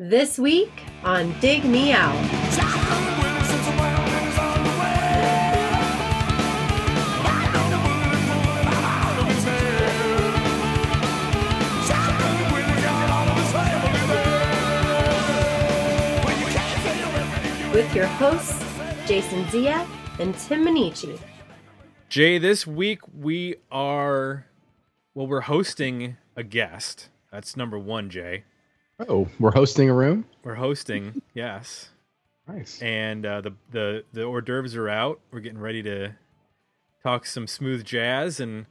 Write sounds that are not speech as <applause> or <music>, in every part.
This week on Dig Me Out. With your hosts, Jason Zia and Tim Minneci. Jay, this week we are, well, we're hosting a guest. That's number one, Jay. Oh, we're hosting a room. We're hosting, <laughs> yes. Nice. And uh, the, the, the hors d'oeuvres are out. We're getting ready to talk some smooth jazz. And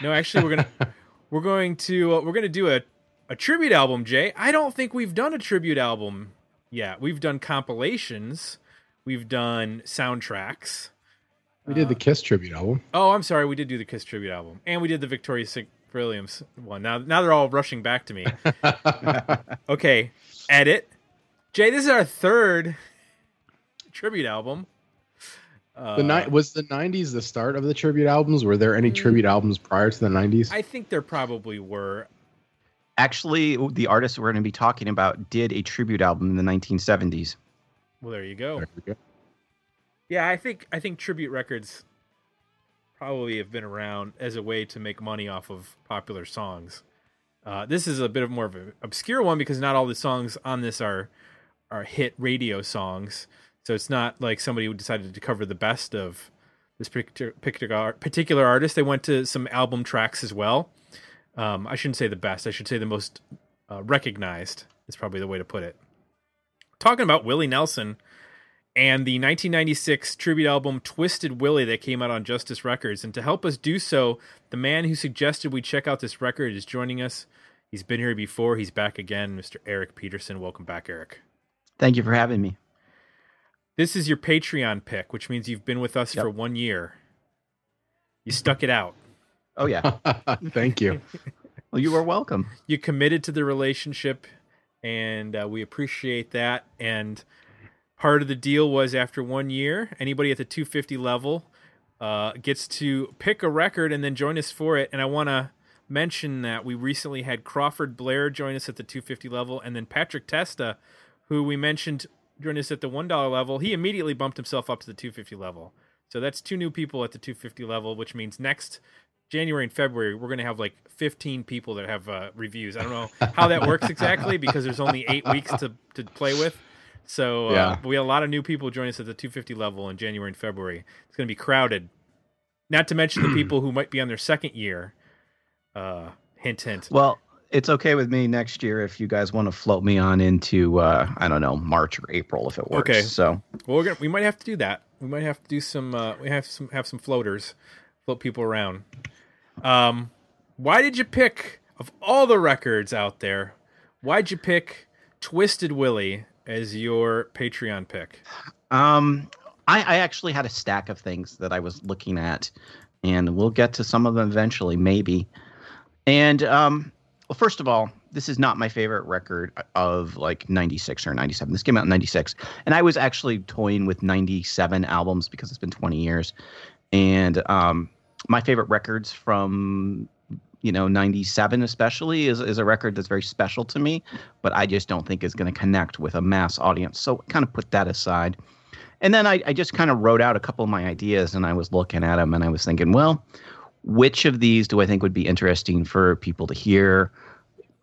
no, actually, we're going <laughs> to, we're going to, uh, we're to do a, a tribute album, Jay. I don't think we've done a tribute album yet. We've done compilations, we've done soundtracks. We did the Kiss tribute album. Oh, I'm sorry. We did do the Kiss tribute album, and we did the Victoria St. Williams one. Now, now they're all rushing back to me. <laughs> okay, edit. Jay, this is our third tribute album. Uh, The night was the '90s the start of the tribute albums. Were there any tribute albums prior to the '90s? I think there probably were. Actually, the artist we're going to be talking about did a tribute album in the 1970s. Well, there you go. There we go. Yeah, I think I think tribute records probably have been around as a way to make money off of popular songs. Uh, this is a bit of more of an obscure one because not all the songs on this are are hit radio songs. So it's not like somebody decided to cover the best of this particular particular particular artist. They went to some album tracks as well. Um, I shouldn't say the best. I should say the most uh, recognized is probably the way to put it. Talking about Willie Nelson and the 1996 tribute album Twisted Willie that came out on Justice Records. And to help us do so, the man who suggested we check out this record is joining us. He's been here before. He's back again, Mr. Eric Peterson. Welcome back, Eric. Thank you for having me. This is your Patreon pick, which means you've been with us Yep. for one year. You stuck it out. Oh, yeah. <laughs> Thank you. well, you are welcome. You committed to the relationship, and uh, we appreciate that. And part of the deal was after one year, anybody at the 250 level uh, gets to pick a record and then join us for it. And I want to mention that we recently had Crawford Blair join us at the 250 level, and then Patrick Testa, who we mentioned joined us at the one dollar level. He immediately bumped himself up to the 250 level. So that's two new people at the 250 level, which means next January and February we're going to have like 15 people that have uh, reviews. I don't know how that works exactly because there's only eight weeks to to play with. So uh, Yeah. but we had a lot of new people join us at the 250 level in January and February. It's going to be crowded. Not to mention the <clears throat> people who might be on their second year. Uh, hint, hint. Well, it's okay with me next year if you guys want to float me on into, uh, I don't know, March or April if it works. Okay. So, Well, we're gonna we might have to do that. We might have to do some. Uh, we have some have some floaters, float people around. Um, why did you pick of all the records out there? Why'd you pick Twisted Willie as your Patreon pick? um, I, I actually had a stack of things that I was looking at, and we'll get to some of them eventually, maybe. And um, well, first of all, this is not my favorite record of like 96 or 97. This came out in 96. And I was actually toying with 97 albums because it's been 20 years. And um, my favorite records from, you know, 97 especially is, is a record that's very special to me, but I just don't think is going to connect with a mass audience. So kind of put that aside. And then I, I just kind of wrote out a couple of my ideas and I was looking at them and I was thinking, well, which of these do I think would be interesting for people to hear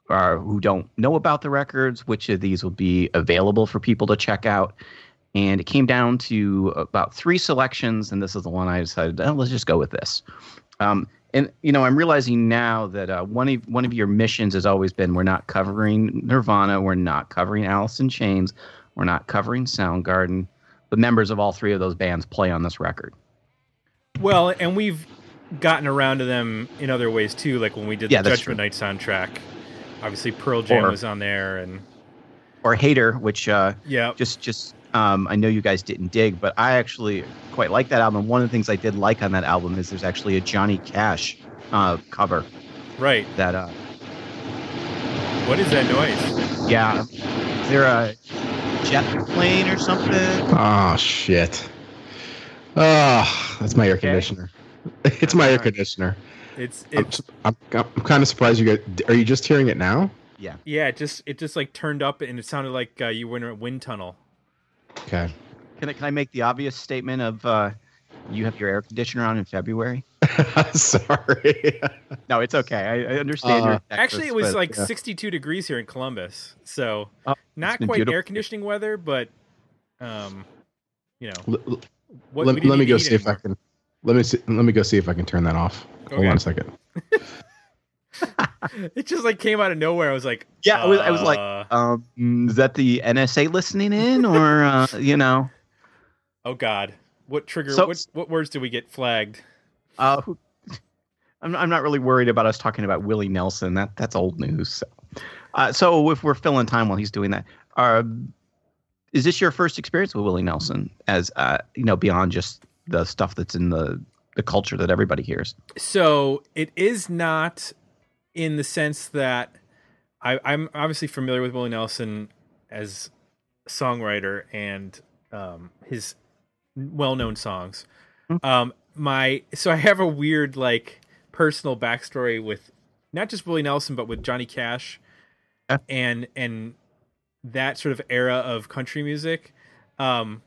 uh, who don't know about the records? Which of these will be available for people to check out? And it came down to about three selections, and this is the one I decided, oh, let's just go with this. Um, and you know, I'm realizing now that uh, one of one of your missions has always been we're not covering Nirvana, we're not covering Alice in Chains, we're not covering Soundgarden. The members of all three of those bands play on this record. Well, and we've gotten around to them in other ways too, like when we did Yeah, the Judgment Night soundtrack. Obviously, Pearl Jam Or- was on there, and Or Hater, which uh, yeah, just just um, I know you guys didn't dig, but I actually quite like that album. One of the things I did like on that album is there's actually a Johnny Cash uh, cover right. that uh, What is that noise? yeah, is there a jet plane or something? Oh shit. Oh, that's my air Okay. conditioner. <laughs> It's my air conditioner. It's I'm, it's I'm, I'm kind of surprised you guys. Are you just hearing it now? Yeah. Yeah, it just it just like turned up and it sounded like uh, you were in a wind tunnel. Okay. Can I, can I make the obvious statement of uh, you have your air conditioner on in February? <laughs> Sorry. <laughs> No, it's okay. I, I understand. Uh, your Actually, it was Texas, like yeah. 62 degrees here in Columbus, so Oh, not quite beautiful. air conditioning weather, but um, you know, L- l- what, let, we didn't let me go see eat if I can. Let me see, let me go see if I can turn that off. Hold on a second. <laughs> <laughs> It just like came out of nowhere. I was like, Yeah, I was, I was like, uh, um, is that the NSA listening in, or uh, <laughs> you know, oh god, what trigger? So- what what words do we get flagged? uh, I'm, I'm not really worried about us talking about Willie Nelson. That that's old news. So, uh, so if we're filling time while he's doing that, uh, is this your first experience with Willie Nelson? As uh, you know, beyond just the stuff that's in the the culture that everybody hears. So it is not in the sense that I, I'm obviously familiar with Willie Nelson as a songwriter and um, his well-known songs. Mhm. Um, my so I have a weird like personal backstory with not just Willie Nelson but with Johnny Cash Yeah. and and that sort of era of country music. Um,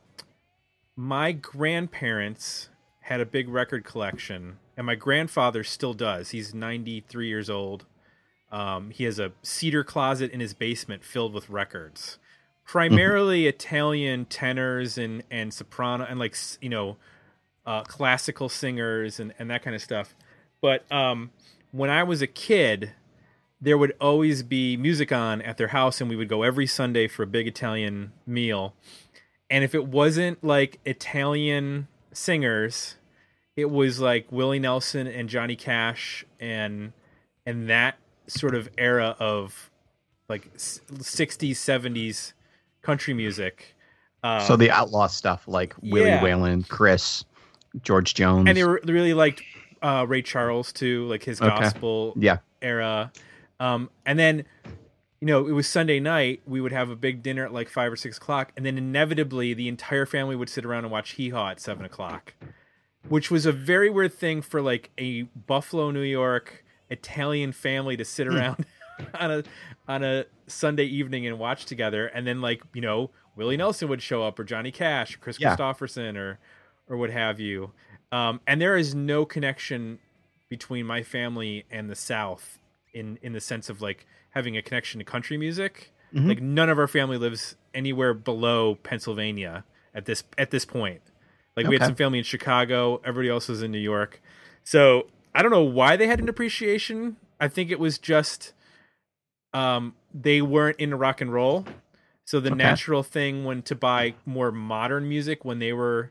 my grandparents had a big record collection, and my grandfather still does. He's 93 years old. Um, he has a cedar closet in his basement filled with records, primarily Italian tenors and and soprano and like you know uh, classical singers and and that kind of stuff. But um, when I was a kid, there would always be music on at their house, and we would go every Sunday for a big Italian meal. And if it wasn't like Italian singers, it was like Willie Nelson and Johnny Cash and and that sort of era of like s- 60s 70s country music. Um, so the outlaw stuff like Willie yeah. Waylon, Kris, George Jones, and they were, they really liked uh, Ray Charles too, like his Okay. gospel yeah, era. Um, and then, you know, it was Sunday night. We would have a big dinner at like five or six o'clock, and then inevitably the entire family would sit around and watch Hee Haw at seven o'clock, which was a very weird thing for like a Buffalo, New York Italian family to sit around <laughs> on a on a Sunday evening and watch together. And then like you know Willie Nelson would show up or Johnny Cash, or Kris Yeah. Kristofferson, or or what have you. Um, and there is no connection between my family and the South in in the sense of like having a connection to country music. Mhm. Like none of our family lives anywhere below Pennsylvania at this at this point. Like we had some family in Chicago, everybody else was in New York. So I don't know why they had an appreciation. I think it was just um they weren't into rock and roll. So the Okay. natural thing when to buy more modern music when they were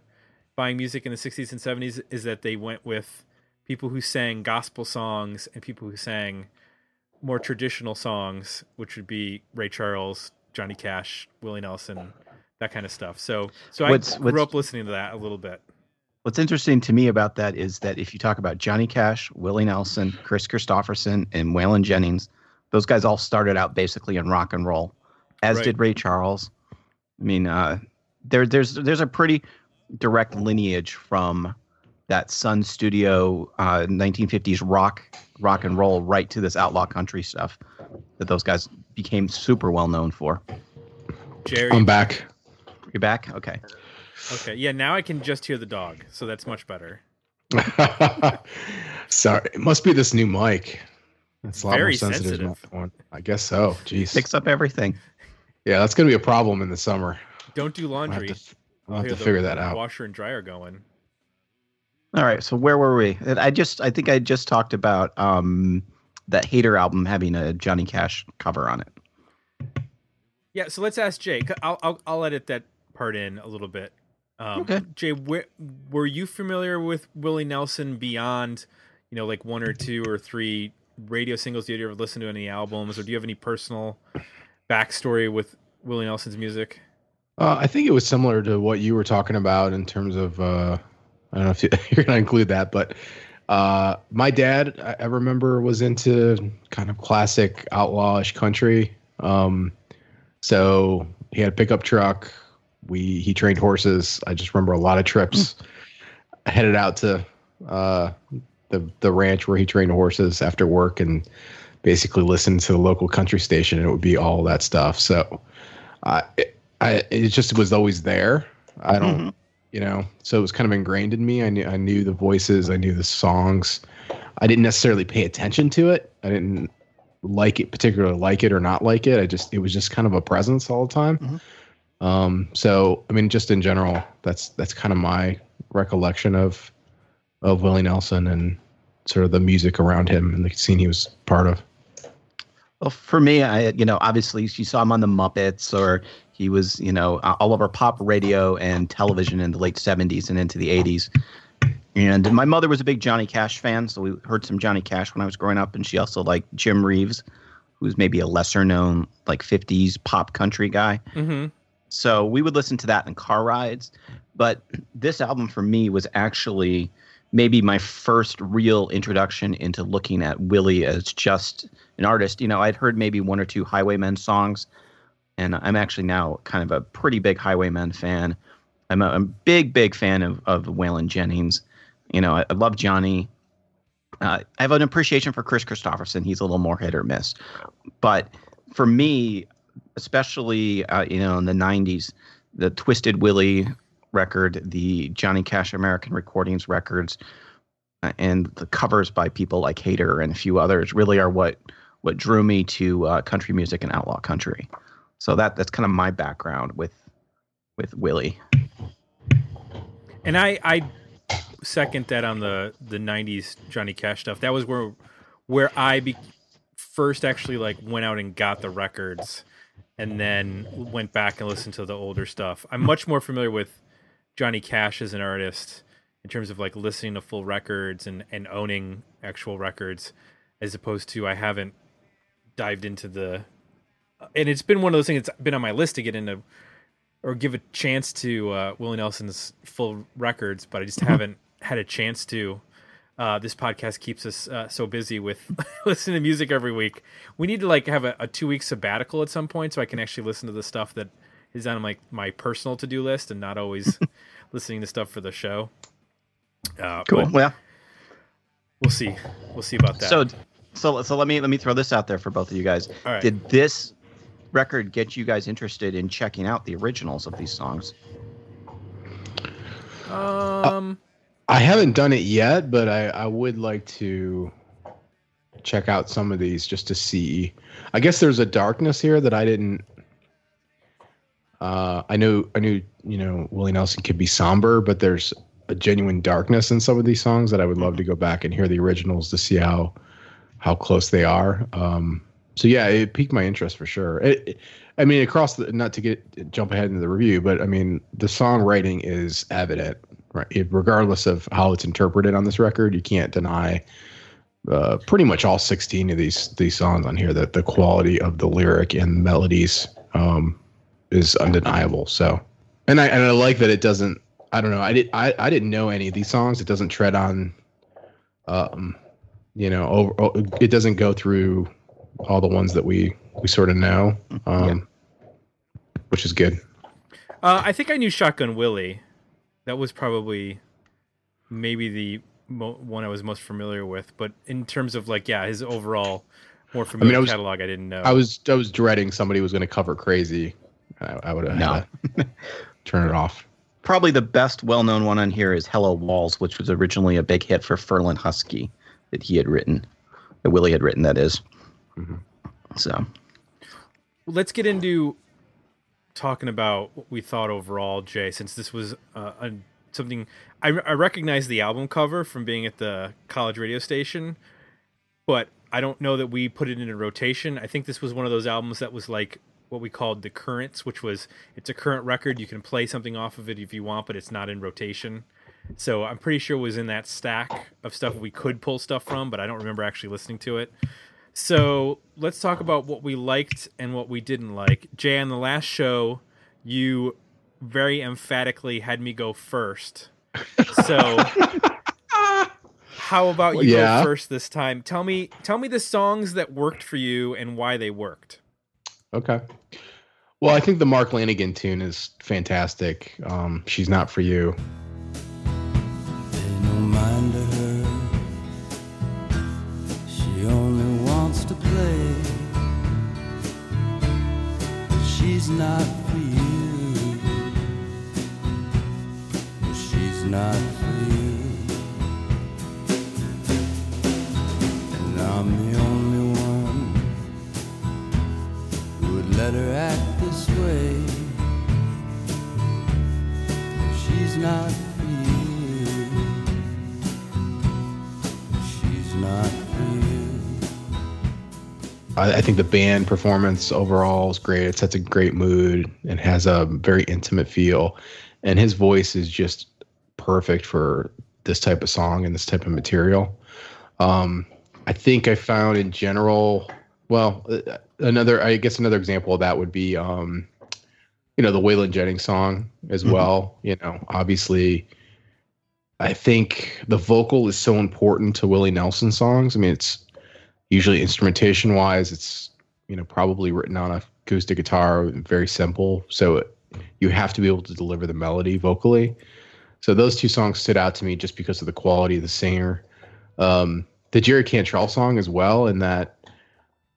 buying music in the 60s and 70s is that they went with people who sang gospel songs and people who sang more traditional songs, which would be Ray Charles, Johnny Cash, Willie Nelson, that kind of stuff. So, so I grew what's- up listening to that a little bit. What's interesting to me about that is that if you talk about Johnny Cash, Willie Nelson, Kris Kristofferson, and Waylon Jennings, those guys all started out basically in rock and roll, as Right. did Ray Charles. I mean, uh, there, there's there's a pretty direct lineage from that Sun Studio uh, 1950s rock rock and roll right to this outlaw country stuff that those guys became super well known for. Jerry, I'm back. You're back, okay? okay, yeah. Now I can just hear the dog, so that's much better. <laughs> Sorry, it must be this new mic. It's a lot Very more sensitive. than sensitive. my phone. I guess so. Jeez. Picks up everything. Yeah, that's gonna be a problem in the summer. Don't do I'll have laundry. to, f- I'll I'll have to figure that out. Washer and dryer going. All right, so where were we? I just I think I just talked about um that Hater album having a Johnny Cash cover on it. Yeah, so let's ask Jake. I'll I'll, I'll edit that part in a little bit. Um, Okay. Jay, where, were you familiar with Willie Nelson beyond, you know, like one or two or three radio singles? Did you ever listen to any albums, or do you have any personal backstory with Willie Nelson's music? Uh, I think it was similar to what you were talking about in terms of. Uh, I don't know if you- <laughs> you're going to include that, but uh, my dad, I, I remember, was into kind of classic outlawish country. Um, so he had a pickup truck. We he trained horses. I just remember a lot of trips. I headed out to uh, the the ranch where he trained horses after work, and basically listened to the local country station and it would be all that stuff. So uh, it, I, it just was always there. I don't, mm-hmm. you know, so it was kind of ingrained in me. I knew, I knew the voices, I knew the songs. I didn't necessarily pay attention to it. I didn't like it, particularly like it or not like it. I just, it was just kind of a presence all the time. Mm-hmm. Um, so, I mean, just in general, that's, that's kind of my recollection of, of Willie Nelson and sort of the music around him and the scene he was part of. Well, for me, I you know obviously you saw him on the Muppets, or he was you know all over pop radio and television in the late '70s and into the '80s. And my mother was a big Johnny Cash fan, so we heard some Johnny Cash when I was growing up, and she also liked Jim Reeves, who's maybe a lesser known like '50s pop country guy. Mm-hmm. So we would listen to that in car rides. But this album for me was actually maybe my first real introduction into looking at Willie as just an artist. You know, I'd heard maybe one or two Highwaymen songs, and I'm actually now kind of a pretty big Highwaymen fan. I'm a, a big, big fan of, of Waylon Jennings. You know, I, I love Johnny. Uh, I have an appreciation for Kris Kristofferson. He's a little more hit or miss. But for me, especially, uh, you know, in the 90s, the Twisted Willie record, the Johnny Cash American Recordings records, uh, and the covers by people like Hater and a few others really are what what drew me to uh, country music and outlaw country. So that that's kind of my background with with Willie. And I I second that on the the '90s Johnny Cash stuff. That was where where I be, first actually like went out and got the records and then went back and listened to the older stuff. I'm much more familiar with Johnny Cash as an artist in terms of like listening to full records and and owning actual records as opposed to I haven't dived into the and it's been one of those things that's been on my list to get into or give a chance to uh, Willie Nelson's full records, but I just mm-hmm. haven't had a chance to. Uh, this podcast keeps us uh, so busy with <laughs> listening to music every week. We need to like have a, a two week sabbatical at some point so I can actually listen to the stuff that is on like my personal to do list and not always <laughs> listening to stuff for the show. Uh, cool. Yeah. We'll see. We'll see about that. So, so, so let me let me throw this out there for both of you guys. Did this record get you guys interested in checking out the originals of these songs? Um, I haven't done it yet, but I I would like to check out some of these just to see. I guess there's a darkness here that I didn't uh, I knew I knew you know Willie Nelson could be somber, but there's a genuine darkness in some of these songs that I would love to go back and hear the originals to see how how close they are. Um, so yeah, it piqued my interest for sure. It, it, I mean, across the not to get jump ahead into the review, but I mean the songwriting is evident, right? It, regardless of how it's interpreted on this record, you can't deny uh, pretty much all 16 of these these songs on here that the quality of the lyric and melodies um, is undeniable. So, and I and I like that it doesn't. I don't know. I did. I, I didn't know any of these songs. It doesn't tread on. Um, you know, over. Oh, it doesn't go through all the ones that we we sort of know. Um, yeah. which is good. Uh, I think I knew Shotgun Willie. That was probably maybe the mo- one I was most familiar with. But in terms of like, yeah, his overall more familiar I mean, I was, catalog, I didn't know. I was I was dreading somebody was going to cover Crazy I, I would have no. <laughs> turn it off. Probably the best well-known one on here is "Hello Walls," which was originally a big hit for Ferlin Husky that he had written, that Willie had written. That is. Mm-hmm. So, let's get into talking about what we thought overall, Jay. Since this was uh, a, something I, I recognize the album cover from being at the college radio station, but I don't know that we put it in a rotation. I think this was one of those albums that was like what we called the currents, which was it's a current record. You can play something off of it if you want, but it's not in rotation. So I'm pretty sure it was in that stack of stuff we could pull stuff from, but I don't remember actually listening to it. So let's talk about what we liked and what we didn't like. Jay, on the last show, you very emphatically had me go first. So <laughs> how about you yeah. go first this time? Tell me tell me the songs that worked for you and why they worked. Okay. Well, I think the Mark Lanegan tune is fantastic. Um, She's not for you. For you. She's not for you. And I'm the only one who would let her act this way. She's not I, I think the band performance overall is great. It sets a great mood and has a very intimate feel. And his voice is just perfect for this type of song and this type of material. Um, I think I found in general, well, uh, another, I guess another example of that would be, um, you know, the Waylon Jennings song as Mhm. well. You know, obviously, I think the vocal is so important to Willie Nelson songs. I mean, it's usually instrumentation wise, it's, you know, probably written on a acoustic guitar, very simple. So you have to be able to deliver the melody vocally. So those two songs stood out to me just because of the quality of the singer. Um, the Jerry Cantrell song as well, in that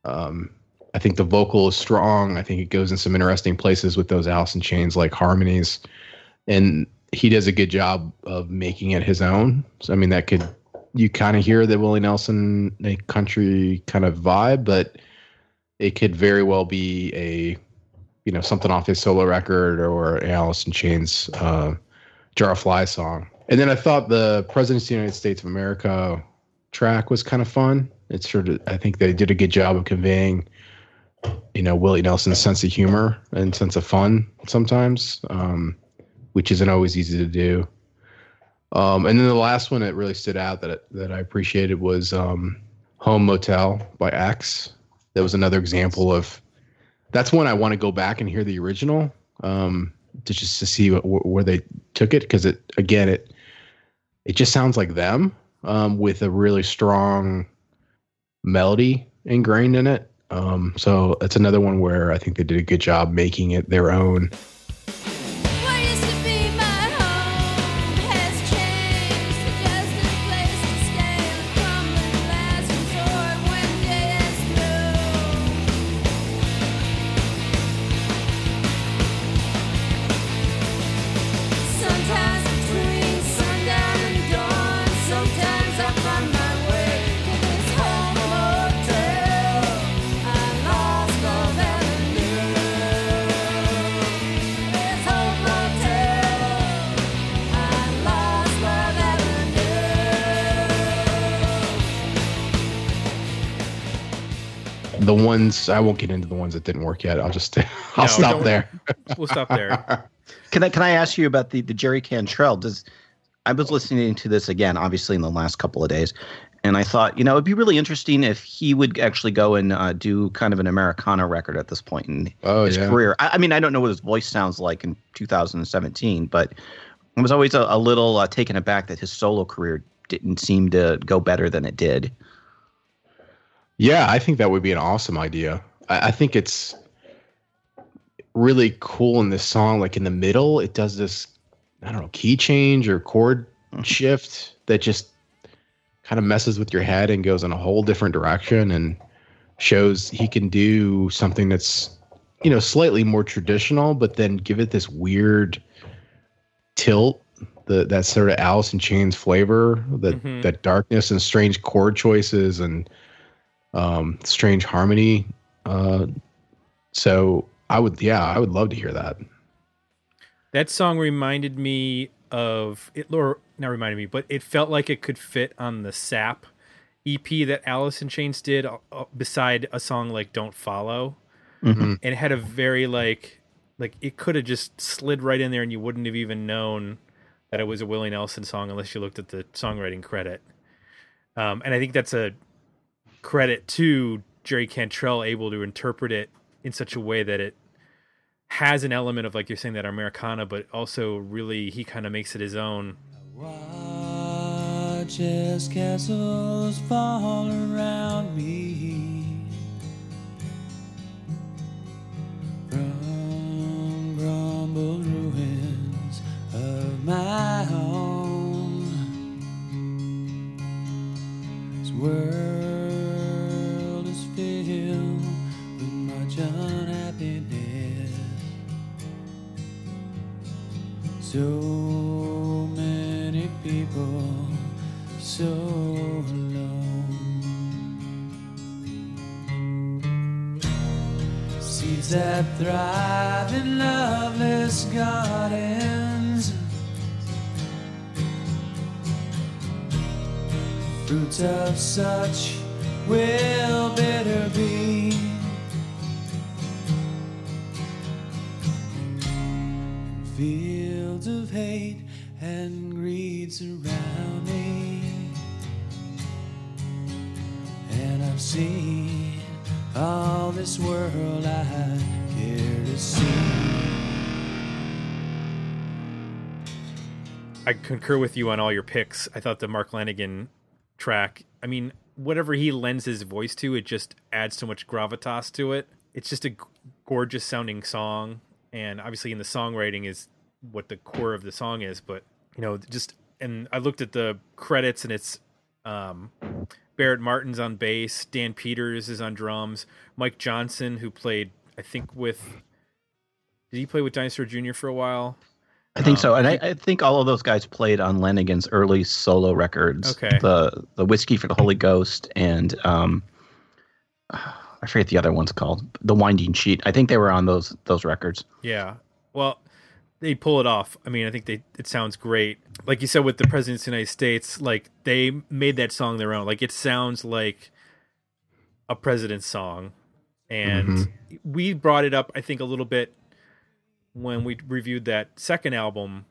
um, I think the vocal is strong. I think it goes in some interesting places with those Alice in Chains like harmonies, and he does a good job of making it his own. So I mean, that could you kind of hear the Willie Nelson a country kind of vibe, but it could very well be a you know something off his solo record or Alice in Chains uh, Jar of Flies song. And then I thought the President of the United States of America track was kind of fun. It's sort of I think they did a good job of conveying you know Willie Nelson's sense of humor and sense of fun sometimes, um, which isn't always easy to do. Um, and then the last one that really stood out that that I appreciated was um, Home Motel by X. That was another example of that's one I want to go back and hear the original um, to just to see what, where they took it because it again it it just sounds like them um, with a really strong melody ingrained in it. Um, so it's another one where I think they did a good job making it their own. Ones I won't get into the ones that didn't work yet. I'll just <laughs> I'll No, stop there. <laughs> We'll stop there. <laughs> Can I can I ask you about the the Jerry Cantrell? Does I was listening to this again, obviously in the last couple of days, and I thought you know it'd be really interesting if he would actually go and uh, do kind of an Americana record at this point in Oh his yeah. career. I, I mean, I don't know what his voice sounds like in 2017, but I was always a, a little uh, taken aback that his solo career didn't seem to go better than it did. Yeah, I think that would be an awesome idea. I, I think it's really cool in this song. Like in the middle, it does this, I don't know, key change or chord shift that just kind of messes with your head and goes in a whole different direction and shows he can do something that's, you know, slightly more traditional, but then give it this weird tilt. The, that sort of Alice in Chains flavor, that Mhm. that darkness and strange chord choices and um, strange harmony. Uh, so I would, yeah, I would love to hear that. That song reminded me of it, or not reminded me, but it felt like it could fit on the Sap EP that Alice in Chains did, uh, uh, beside a song like "Don't Follow," Mhm. and it had a very like, like it could have just slid right in there, and you wouldn't have even known that it was a Willie Nelson song unless you looked at the songwriting credit. Um, and I think that's a credit to Jerry Cantrell able to interpret it in such a way that it has an element of like you're saying that Americana, but also really he kind of makes it his own. Watch as castles fall around me my world is filled unhappiness. So many people so alone. Seeds that thrive in loveless gardens. Fruits of such will bitter be. Fields of hate and greed surround me. And I've seen all this world I care to see. I concur with you on all your picks. I thought the Mark Lanegan track, I mean, whatever he lends his voice to, it just adds so much gravitas to it. It's just a g- gorgeous sounding song. And obviously, in the songwriting is what the core of the song is. But, you know, just, and I looked at the credits and it's um, Barrett Martin's on bass, Dan Peters is on drums, Mike Johnson, who played, I think, with, did he play with Dinosaur Jr. for a while? I think Um, so, and I, I think all of those guys played on Lanegan's early solo records. Okay. The the whiskey for the Holy Ghost and um, I forget the other one's called the Winding Sheet. I think they were on those those records. Yeah. Well, they pull it off. I mean, I think they it sounds great. Like you said with the Presidents of the United States, like they made that song their own. Like it sounds like a president's song. And mm-hmm. we brought it up I think a little bit when we reviewed that second album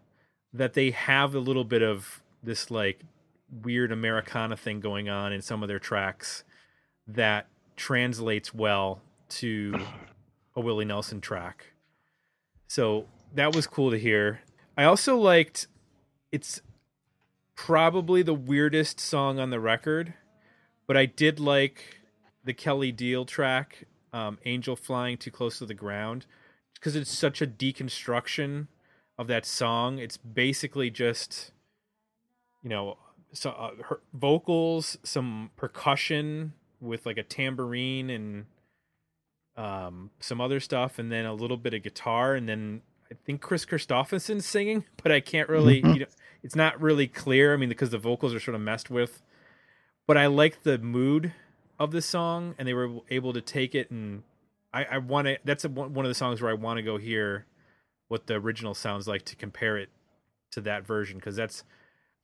that they have a little bit of this like weird Americana thing going on in some of their tracks that translates well to a Willie Nelson track. So that was cool to hear. I also liked it's probably the weirdest song on the record, but I did like the Kelley Deal track, um, Angel Flying Too Close to the Ground, because it's such a deconstruction of that song. It's basically just, you know, so, uh, her vocals, some percussion with like a tambourine and um, some other stuff, and then a little bit of guitar, and then I think Kris Kristofferson's singing, <laughs> but I can't really, you know, it's not really clear. I mean, because the vocals are sort of messed with, but I like the mood of the song, and they were able to take it, and I, I want to. That's a, one one of the songs where I want to go hear what the original sounds like to compare it to that version, because that's,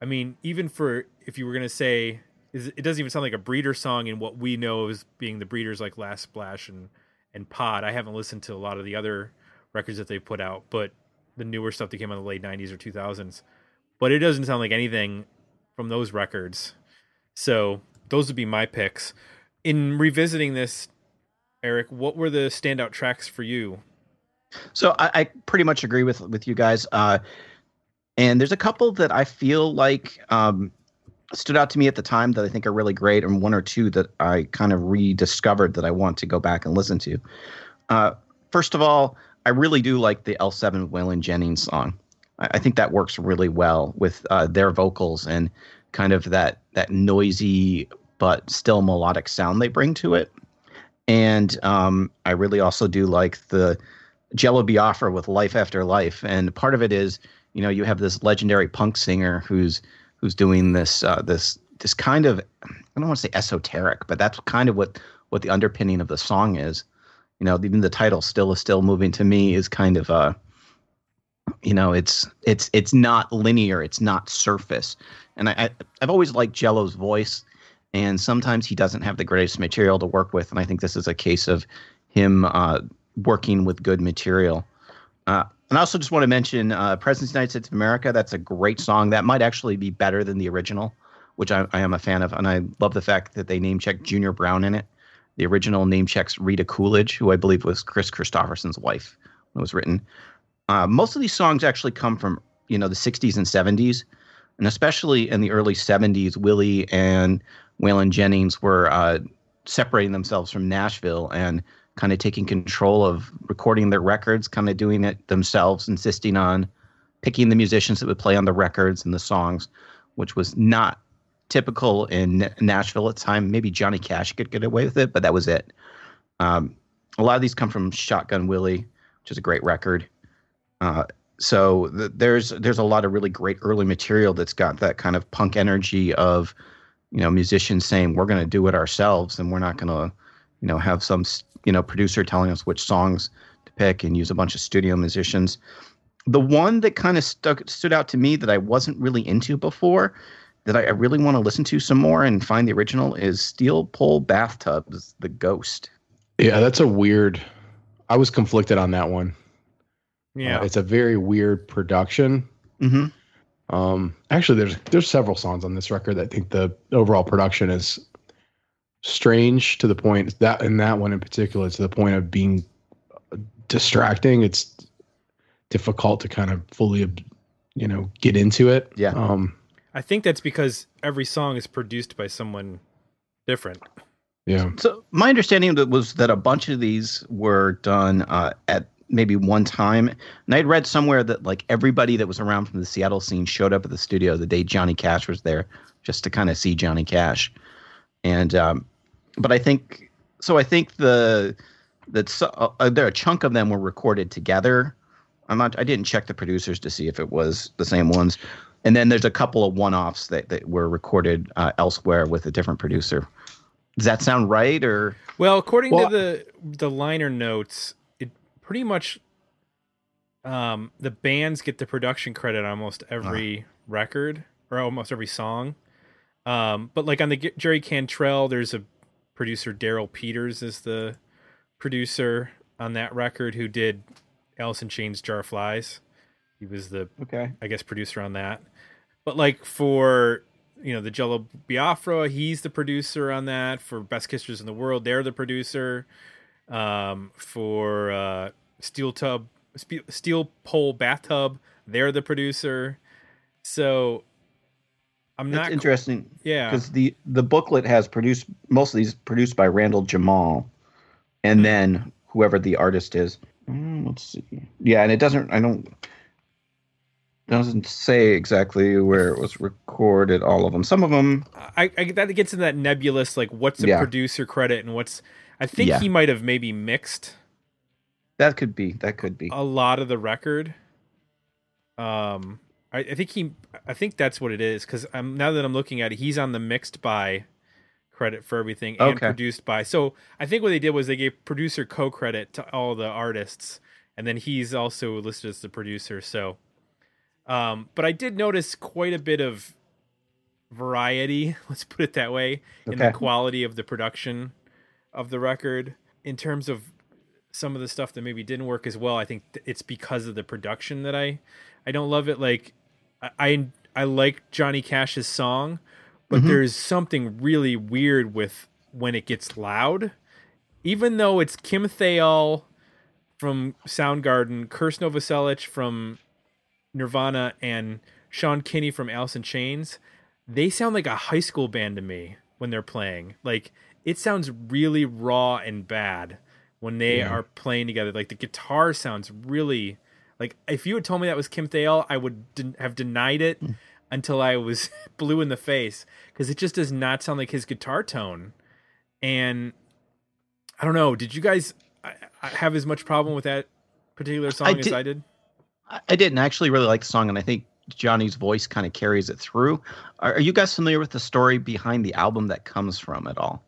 I mean, even for if you were gonna say. Is- It doesn't even sound like a breeder song in what we know as being the breeders like Last Splash and and Pod. I haven't listened to a lot of the other records that they put out, but the newer stuff that came out in the late '90s or 2000s. But it doesn't sound like anything from those records. So those would be my picks. In revisiting this, Eric, what were the standout tracks for you? So I, I pretty much agree with with you guys. Uh, and there's a couple that I feel like um, stood out to me at the time that I think are really great, and one or two that I kind of rediscovered that I want to go back and listen to. Uh, first of all, I really do like the L7 Waylon Jennings song. I, I think that works really well with uh, their vocals and kind of that that noisy but still melodic sound they bring to it. And um, I really also do like the Jello Biafra with Life After Life, and part of it is, you know, you have this legendary punk singer who's who's doing this uh, this this kind of I don't want to say esoteric, but that's kind of what what the underpinning of the song is. You know, even the title "Still is Still Moving" to me is kind of uh, you know, it's it's it's not linear, it's not surface, and I, I I've always liked Jello's voice, and sometimes he doesn't have the greatest material to work with, and I think this is a case of him uh, working with good material. Uh, and I also just want to mention uh, President's United States of America. That's a great song. That might actually be better than the original, which I, I am a fan of. And I love the fact that they name checked Junior Brown in it. The original name checks Rita Coolidge, who I believe was Kris Kristofferson's wife when it was written. Uh, most of these songs actually come from you know the 60s and 70s, and especially in the early 70s, Willie and Waylon Jennings were uh, separating themselves from Nashville and kind of taking control of recording their records, kind of doing it themselves, insisting on picking the musicians that would play on the records and the songs, which was not typical in Nashville at the time. Maybe Johnny Cash could get away with it, but that was it. Um, a lot of these come from Shotgun Willie, which is a great record. Uh, so th- there's there's a lot of really great early material that's got that kind of punk energy of you know musicians saying we're going to do it ourselves and we're not going to you know have some you know producer telling us which songs to pick and use a bunch of studio musicians the one that kind of stuck stood out to me that I wasn't really into before that I, I really want to listen to some more and find the original is Steel Pole Bathtubs, The Ghost. Yeah, that's a weird. I was conflicted on that one. Yeah. Uh, it's a very weird production. Mm-hmm. Um, actually, there's there's several songs on this record that I think the overall production is strange to the point that in that one in particular to the point of being distracting. It's difficult to kind of fully, you know, get into it. Yeah. Um, I think that's because every song is produced by someone different. yeah. So my understanding that was that a bunch of these were done uh, at maybe one time, and I'd read somewhere that like everybody that was around from the Seattle scene showed up at the studio the day Johnny Cash was there, just to kind of see Johnny Cash, and um, but I think so. I think the that so, uh, there a chunk of them were recorded together. I'm not. I didn't check the producers to see if it was the same ones. And then there's a couple of one-offs that, that were recorded uh, elsewhere with a different producer. Does that sound right? Or Well, according Well- to the the liner notes, it pretty much um the bands get the production credit on almost every record or almost every song. Um but like on the Jerry Cantrell, there's a producer Daryl Peters is the producer on that record who did in Chains Jar Flies. He was the okay, I guess producer on that. But like for you know the Jello Biafra, he's the producer on that. For Best Kissers in the World, they're the producer. Um, for uh, Steel Tub, Steel Pole Bathtub, they're the producer. So I'm that's not interesting. Yeah, because the the booklet has produced most of these produced by Randall Jamail, and Hmm. then whoever the artist is. Mm, let's see. Yeah, and it doesn't. I don't. Doesn't say exactly where it was recorded. All of them. Some of them. I, I that gets in that nebulous like what's a Yeah. producer credit and what's. I think Yeah. he might have maybe mixed That could be. That could be. a lot of the record. Um, I, I think he, I think that's what it is because I'm now that I'm looking at it, he's on the mixed by credit for everything and Okay. produced by. So I think what they did was they gave producer co credit to all the artists, and then he's also listed as the producer. So, um, but I did notice quite a bit of variety. <laughs> Let's put it that way in the quality of the production of the record in terms of some of the stuff that maybe didn't work as well. I think it's because of the production that I I don't love it. Like I I, like Johnny Cash's song, but Mhm. there's something really weird with when it gets loud. Even though it's Kim Thayil from Soundgarden, Krist Novoselic from Nirvana, and Sean Kinney from Alice in Chains, they sound like a high school band to me when they're playing. Like it sounds really raw and bad when they Yeah. are playing together. Like the guitar sounds really like if you had told me that was Kim Thayil, I would den- have denied it hmm. until I was <laughs> blue in the face because it just does not sound like his guitar tone. And I don't know. Did you guys I, I have as much problem with that particular song as did- I did? I, I didn't actually really like the song, and I think Johnny's voice kind of carries it through. Are, are you guys familiar with the story behind the album that comes from at all?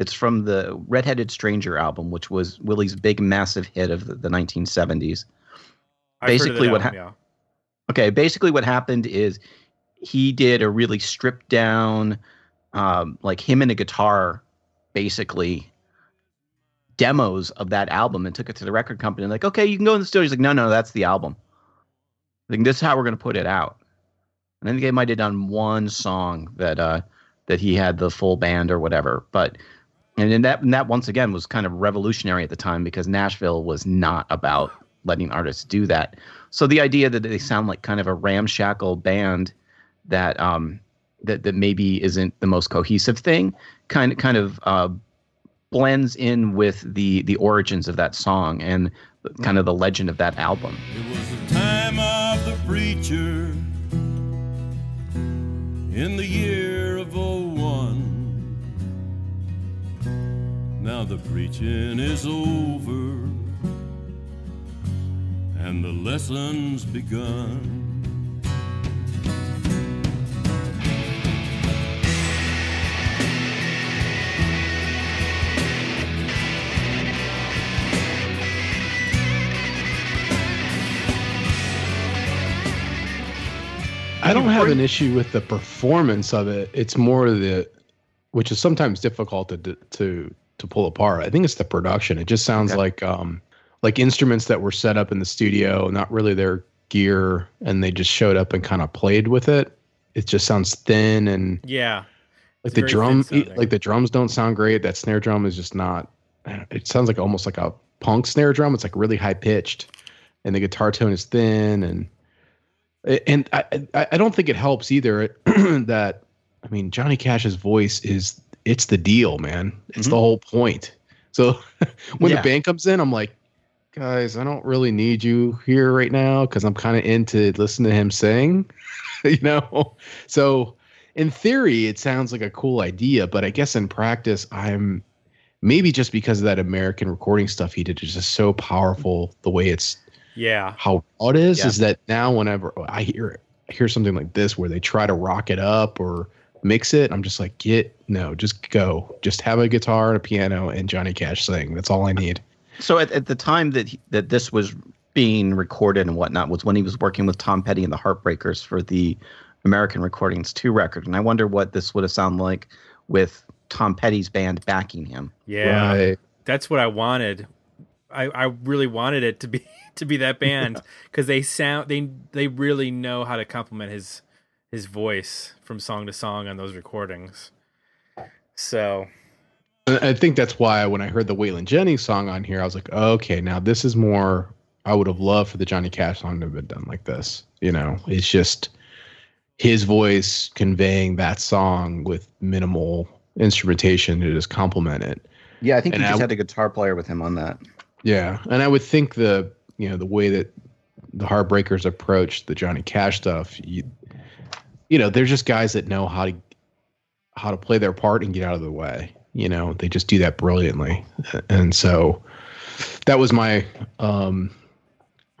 It's from the Redheaded Stranger album, which was Willie's big, massive hit of the, the 1970s. I've basically what album, hap- yeah. Okay, basically what happened is he did a really stripped down, um, like him and a guitar, basically demos of that album and took it to the record company. Like, okay, you can go in the studio. He's like, no, no, that's the album. Like, this is how we're going to put it out. And then they might have done one song that uh, that he had the full band or whatever. But and then that and that once again was kind of revolutionary at the time because Nashville was not about letting artists do that. So the idea that they sound like kind of a ramshackle band that um that that maybe isn't the most cohesive thing kind of kind of uh, blends in with the the origins of that song and kind of the legend of that album. It was the time of the preacher in the year of 01. Now the preaching is over and the lessons begun. I don't have an issue with the performance of it. It's more the, which is sometimes difficult to to to pull apart. I think it's the production. It just sounds Okay. like um like instruments that were set up in the studio, not really their gear, and they just showed up and kind of played with it. It just sounds thin and Yeah. like the drum, like the drums don't sound great. That snare drum is just not. It sounds like almost like a punk snare drum. It's like really high pitched, and the guitar tone is thin and and I, I don't think it helps either <clears throat> that I mean Johnny Cash's voice is it's the deal, man. It's the whole point. So <laughs> when Yeah. the band comes in, I'm like, guys, I don't really need you here right now because I'm kind of into listening to him sing, <laughs> you know. So in theory, it sounds like a cool idea, but I guess in practice, I'm maybe just because of that American recording stuff he did is just so powerful the way it's Yeah. how raw it is Yeah. is that now whenever I hear hear something like this where they try to rock it up or mix it, I'm just like, get no, just go. Just have a guitar and a piano and Johnny Cash sing. That's all I need. So at, at the time that he, that this was being recorded and whatnot was when he was working with Tom Petty and the Heartbreakers for the American Recordings 2 record. And I wonder what this would have sounded like with Tom Petty's band backing him. Yeah. Right. That's what I wanted. I, I really wanted it to be <laughs> to be that band <laughs> because they sound they they really know how to complement his his voice from song to song on those recordings. So And I think that's why when I heard the Waylon Jennings song on here, I was like, okay, now this is more. I would have loved for the Johnny Cash song to have been done like this. You know, it's just his voice conveying that song with minimal instrumentation to just complement it. Yeah, I think And he just I- had a guitar player with him on that. Yeah, and I would think the you know the way that the Heartbreakers approach the Johnny Cash stuff, you, you know, they're just guys that know how to how to play their part and get out of the way. You know, they just do that brilliantly, and so that was my, um,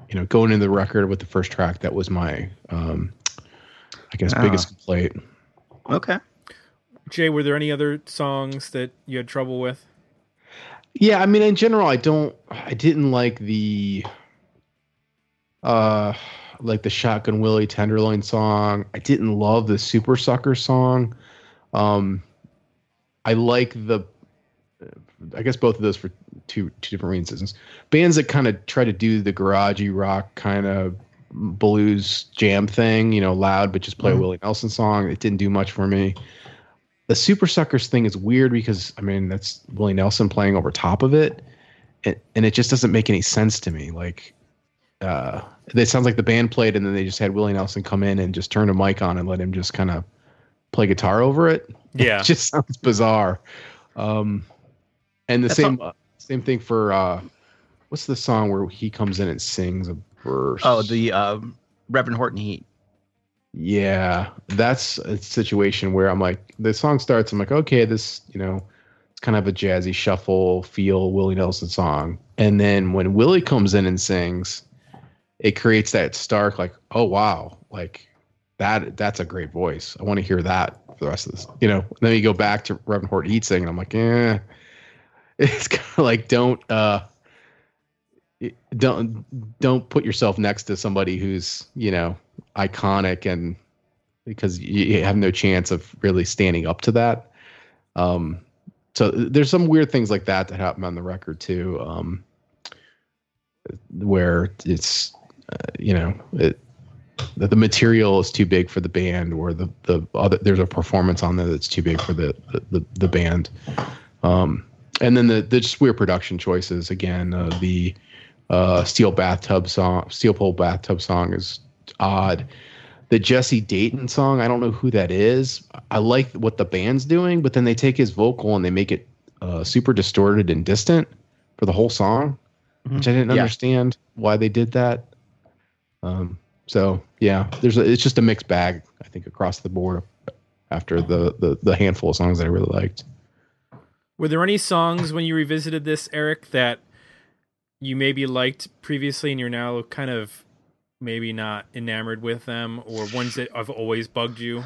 you know, going into the record with the first track. That was my, um, I guess, Ah. biggest complaint. Okay. Jay, were there any other songs that you had trouble with? Yeah, I mean, in general, I don't, I didn't like the, uh, like the Shotgun Willie Tenderloin song. I didn't love the Super Sucker song. Um, I like the, I guess both of those for two two different reasons. Bands that kind of try to do the garagey rock kind of blues jam thing, you know, loud but just play a Willie Nelson song. It didn't do much for me the Supersuckers thing is weird because I mean that's Willie Nelson playing over top of it, and, and it just doesn't make any sense to me. Like, uh, it sounds like the band played and then they just had Willie Nelson come in and just turn a mic on and let him just kind of play guitar over it. <laughs> Yeah. it just sounds bizarre. Um, and the That's same uh, same thing for uh, what's the song where he comes in and sings a verse? Oh, the uh, Reverend Horton Heat. Yeah, that's a situation where I'm like, the song starts. I'm like, okay, this, you know, it's kind of a jazzy shuffle feel Willie Nelson song. And then when Willie comes in and sings, it creates that stark, like, oh wow, like that. That's a great voice. I want to hear that for the rest of this. You know. And then you go back to Reverend Horton Heat singing. I'm like, eh. <laughs> It's kind of like don't uh don't don't put yourself next to somebody who's you know iconic and because you you have no chance of really standing up to that um so there's some weird things like that that happen on the record too um where it's uh, you know it that the material is too big for the band or the the other there's a performance on there that's too big for the the, the, the band um and then the the just weird production choices again uh, the uh, steel bathtub song, steel pole bathtub song is odd. The Jesse Dayton song, I don't know who that is. I like what the band's doing, but then they take his vocal and they make it uh, super distorted and distant for the whole song, which I didn't Yeah. understand why they did that. Um, so yeah, there's a, it's just a mixed bag. I think across the board after the, the the handful of songs that I really liked. Were there any songs when you revisited this, Eric, that you maybe liked previously and you're now kind of maybe not enamored with them, or ones that have always bugged you?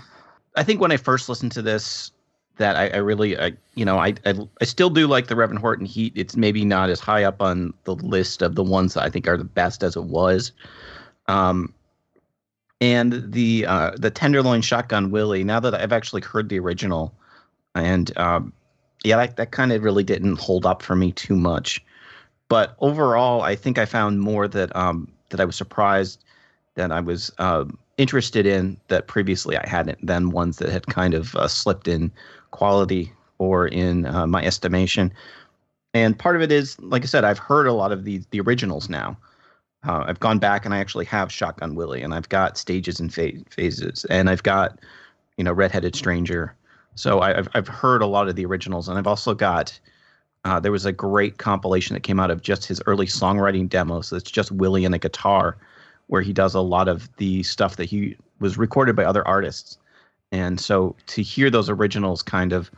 I think when I first listened to this, that I, I really, I, you know, I, I I still do like the Reverend Horton Heat. It's maybe not as high up on the list of the ones that I think are the best as it was. Um, and the uh, the Tenderloin Shotgun Willie. Now that I've actually heard the original, and um, yeah, that, that kind of really didn't hold up for me too much. But overall, I think I found more that um, that I was surprised that I was uh, interested in that previously I hadn't than ones that had kind of uh, slipped in quality or in uh, my estimation. And part of it is, like I said, I've heard a lot of the the originals now. Uh, I've gone back and I actually have Shotgun Willie, and I've got stages and Pha- phases, and I've got you know Redheaded Stranger. So I, I've I've heard a lot of the originals, and I've also got. Uh, there was a great compilation that came out of just his early songwriting demos. It's just Willie and a guitar, where he does a lot of the stuff that he was recorded by other artists. And so to hear those originals kind of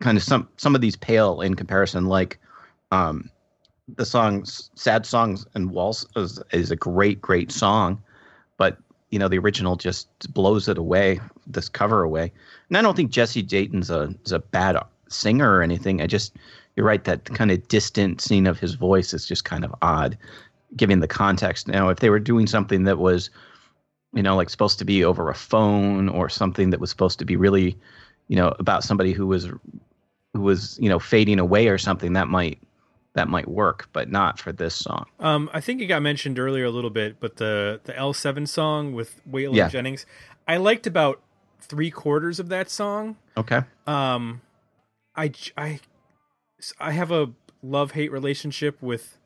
kind of some some of these pale in comparison like um the songs sad songs and waltz is, is a great great song but you know the original just blows it away this cover away. And i don't think jesse dayton's a is a bad singer or anything. I just you're right that kind of distant scene of his voice is just kind of odd given the context. Now if they were doing something that was you know like supposed to be over a phone or something that was supposed to be really you know about somebody who was who was you know fading away or something that might that might work but not for this song Um, I think it got mentioned earlier a little bit, but the the L seven song with Waylon Yeah. Jennings, I liked about three quarters of that song. okay Um, I I I have a love hate relationship with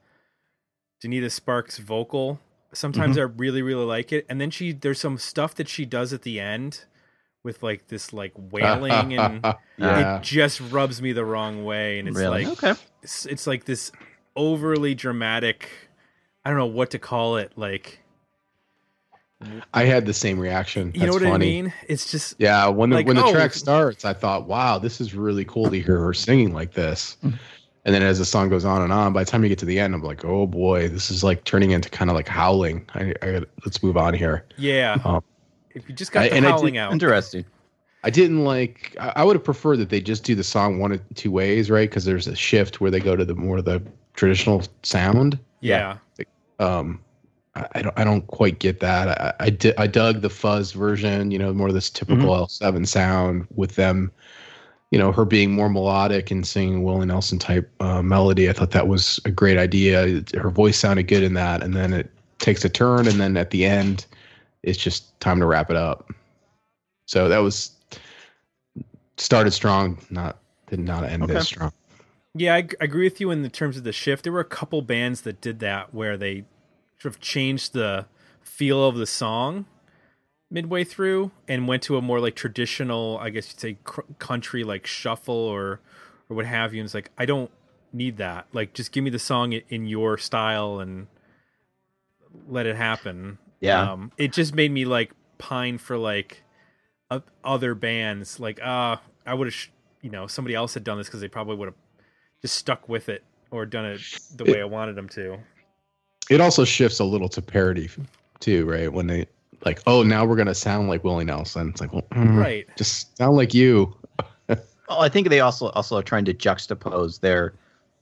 Donita Sparks' vocal. Sometimes I really really like it, and then she there's some stuff that she does at the end with like this like wailing and <laughs> yeah. it just rubs me the wrong way, and it's really like okay it's, it's like this overly dramatic. I don't know what to call it. Like I had the same reaction. you know what funny. I mean? It's just Yeah, when the Like, when the oh, track starts, I thought, "Wow, this is really cool to hear her singing like this." Mm-hmm. And then as the song goes on and on, by the time you get to the end, I'm like, "Oh boy, this is like turning into kind of like howling." I, I let's move on here. yeah. Um, if you just got I- the and did- howling out, interesting I didn't like. I, I would have preferred that they just do the song one of two ways, right? Because there's a shift where they go to the more the traditional sound. yeah. Um, I, I don't. I don't quite get that. I, I, di- I dug the fuzz version. You know, more of this typical L7 sound with them. You know, her being more melodic and singing Willie Nelson type uh, melody. I thought that was a great idea. Her voice sounded good in that, and then it takes a turn, and then at the end, it's just time to wrap it up. So that was started strong, not did not end Okay. as strong. Yeah, I, I agree with you in the terms of the shift. There were a couple bands that did that where they sort of changed the feel of the song midway through and went to a more like traditional, I guess you'd say, cr- country like shuffle or or what have you. And it's like I don't need that. Like, just give me the song in your style and let it happen. Yeah. um, it just made me like pine for like o- other bands. Like, uh, I would have, sh- you know, somebody else had done this because they probably would have just stuck with it or done it the way I wanted them to. It also shifts a little to parody too, right? When they like, oh, now we're gonna sound like Willie Nelson. It's like, well, mm, Right. just sound like you. <laughs> well i think they also also are trying to juxtapose their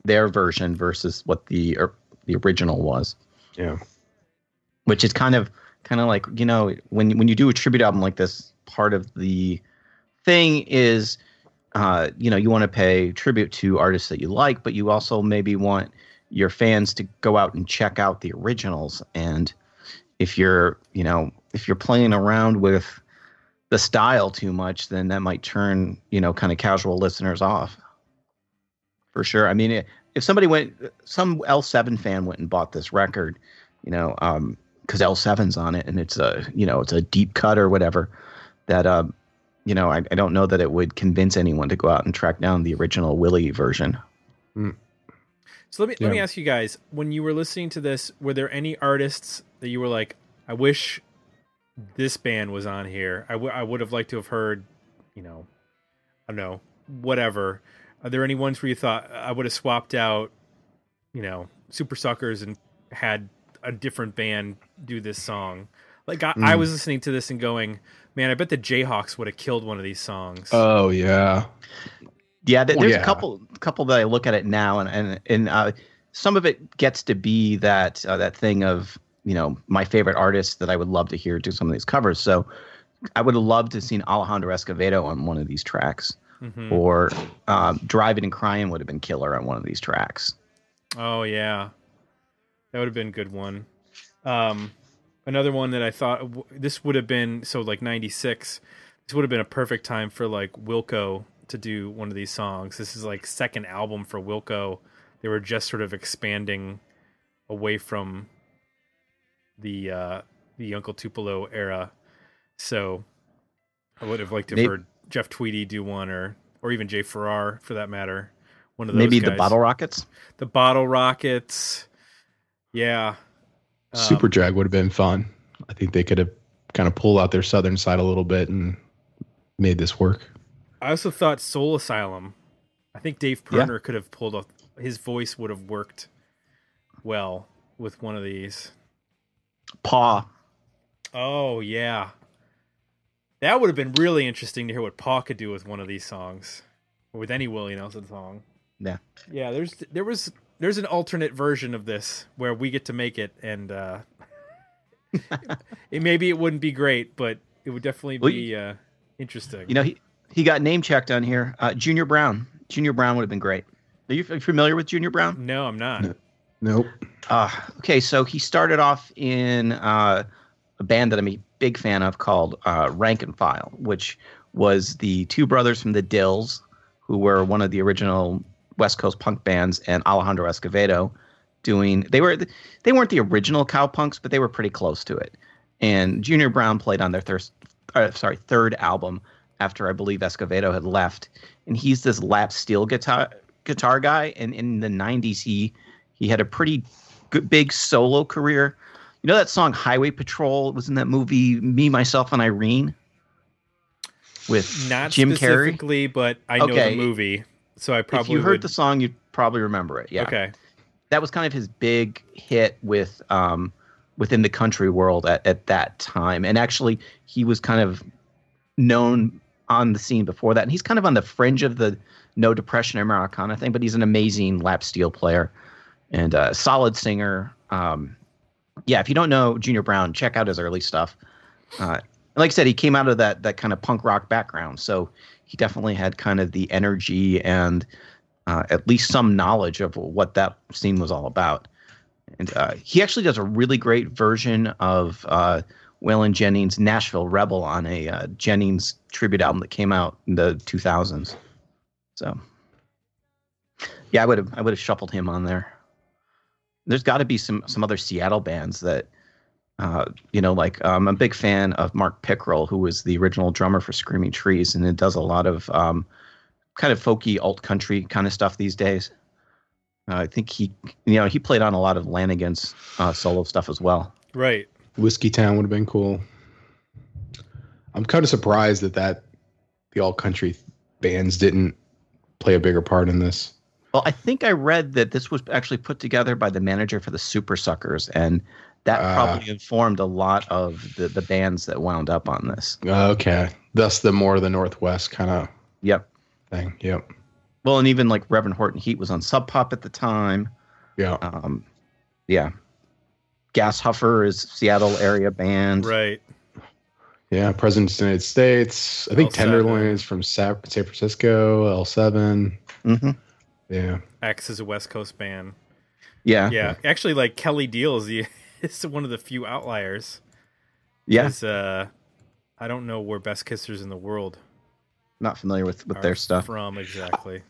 their version versus what the or, the original was Yeah. Which is kind of kind of like you know when when you do a tribute album like this part of the thing is uh you know you want to pay tribute to artists that you like but you also maybe want your fans to go out and check out the originals. And if you're you know if you're playing around with the style too much then that might turn you know kind of casual listeners off. For sure. I mean if somebody went some l7 fan went and bought this record you know um because L7's on it and it's a you know it's a deep cut or whatever that um you know I, I don't know that it would convince anyone to go out and track down the original Willie version. So let me let me ask you guys: when you were listening to this, were there any artists that you were like, "I wish this band was on here. I, w- I would have liked to have heard, you know, I don't know, whatever." Are there any ones where you thought I would have swapped out, you know, Supersuckers and had a different band do this song. Like I, I was listening to this and going, man, I bet the Jayhawks would have killed one of these songs. Oh yeah. Yeah, there- there's yeah. a couple couple that I look at it now, and and and uh, some of it gets to be that uh, that thing of you know my favorite artists that I would love to hear do some of these covers. So I would have loved to have seen Alejandro Escovedo on one of these tracks, Mhm. or um, Drivin' N' Cryin' would have been killer on one of these tracks. Oh yeah, that would have been a good one. Um, another one that I thought w- this would have been so like '96. This would have been a perfect time for like Wilco to do one of these songs. This is like second album for Wilco. They were just sort of expanding away from the uh, the Uncle Tupelo era. So I would have liked to have Maybe- heard Jeff Tweedy do one, or or even Jay Farrar for that matter. One of those Maybe the. Bottle Rockets. the bottle rockets. Yeah. Um, Super drag would have been fun. I think they could have kind of pulled out their southern side a little bit and made this work. I also thought Soul Asylum. I think Dave Yeah. Could have pulled off. His voice would have worked well with one of these. Paw. Oh yeah, that would have been really interesting to hear what Paw could do with one of these songs, or with any Willie Nelson song. Yeah. Yeah. There's there was there's an alternate version of this where we get to make it, and uh, <laughs> it maybe it wouldn't be great, but it would definitely Well, be uh, interesting. You know he he got name checked on here. Uh, Junior Brown. Junior Brown would have been great. Are you familiar with Junior Brown? no, I'm not. No. Nope. Uh, okay, so he started off in uh, a band that I'm a big fan of called uh, Rank and File, which was the two brothers from the Dils, who were one of the original West Coast punk bands, and Alejandro Escovedo doing. They were they weren't the original cowpunks, but they were pretty close to it. And Junior Brown played on their third, uh, sorry, third album after I believe Escovedo had left, and he's this lap steel guitar guitar guy. And in the '90s, he he had a pretty good big solo career. You know that song Highway Patrol It was in that movie Me, Myself, and Irene with Not Jim Carrey. but I know Okay. the movie, so I probably if you heard would- the song, you'd probably remember it. Yeah. Okay. that was kind of his big hit with um, within the country world at, at that time. And actually, he was kind of known on the scene before that. And he's kind of on the fringe of the No Depression Americana thing, but he's an amazing lap steel player and a solid singer. Um, yeah, if you don't know Junior Brown, check out his early stuff. Uh, like I said, he came out of that that kind of punk rock background, so he definitely had kind of the energy and uh, at least some knowledge of what that scene was all about. And uh, he actually does a really great version of uh, Waylon Jennings' Nashville Rebel on a uh, Jennings tribute album that came out in the 2000s. So, yeah, I would have I would have shuffled him on there. There's got to be some some other Seattle bands that, uh, you know, like um, I'm a big fan of Mark Pickerel, who was the original drummer for Screaming Trees, and it does a lot of um, kind of folky alt country kind of stuff these days. Uh, I think he, you know, he played on a lot of Lanegan's uh, solo stuff as well. Right. Whiskeytown would have been cool. I'm kind of surprised that that the alt country bands didn't play a bigger part in this. Well, I think I read that this was actually put together by the manager for the Supersuckers, and that Ah. probably informed a lot of the, the bands that wound up on this. Okay, thus the more the Northwest kind of Yep. thing. Yep. Well, and even like Reverend Horton Heat was on Sub Pop at the time. Yeah. Um, yeah. Gas Huffer is Seattle area band. Right. Yeah. President of the United States. I think L7. Tenderloins from Sa- San Francisco. L7. hmm Yeah. X is a West Coast band. Yeah. Yeah. Actually, like Kelley Deal is the is one of the few outliers. Yeah. 'Cause, Uh, I don't know where Best Kissers in the world Not familiar with, with are their stuff. from exactly.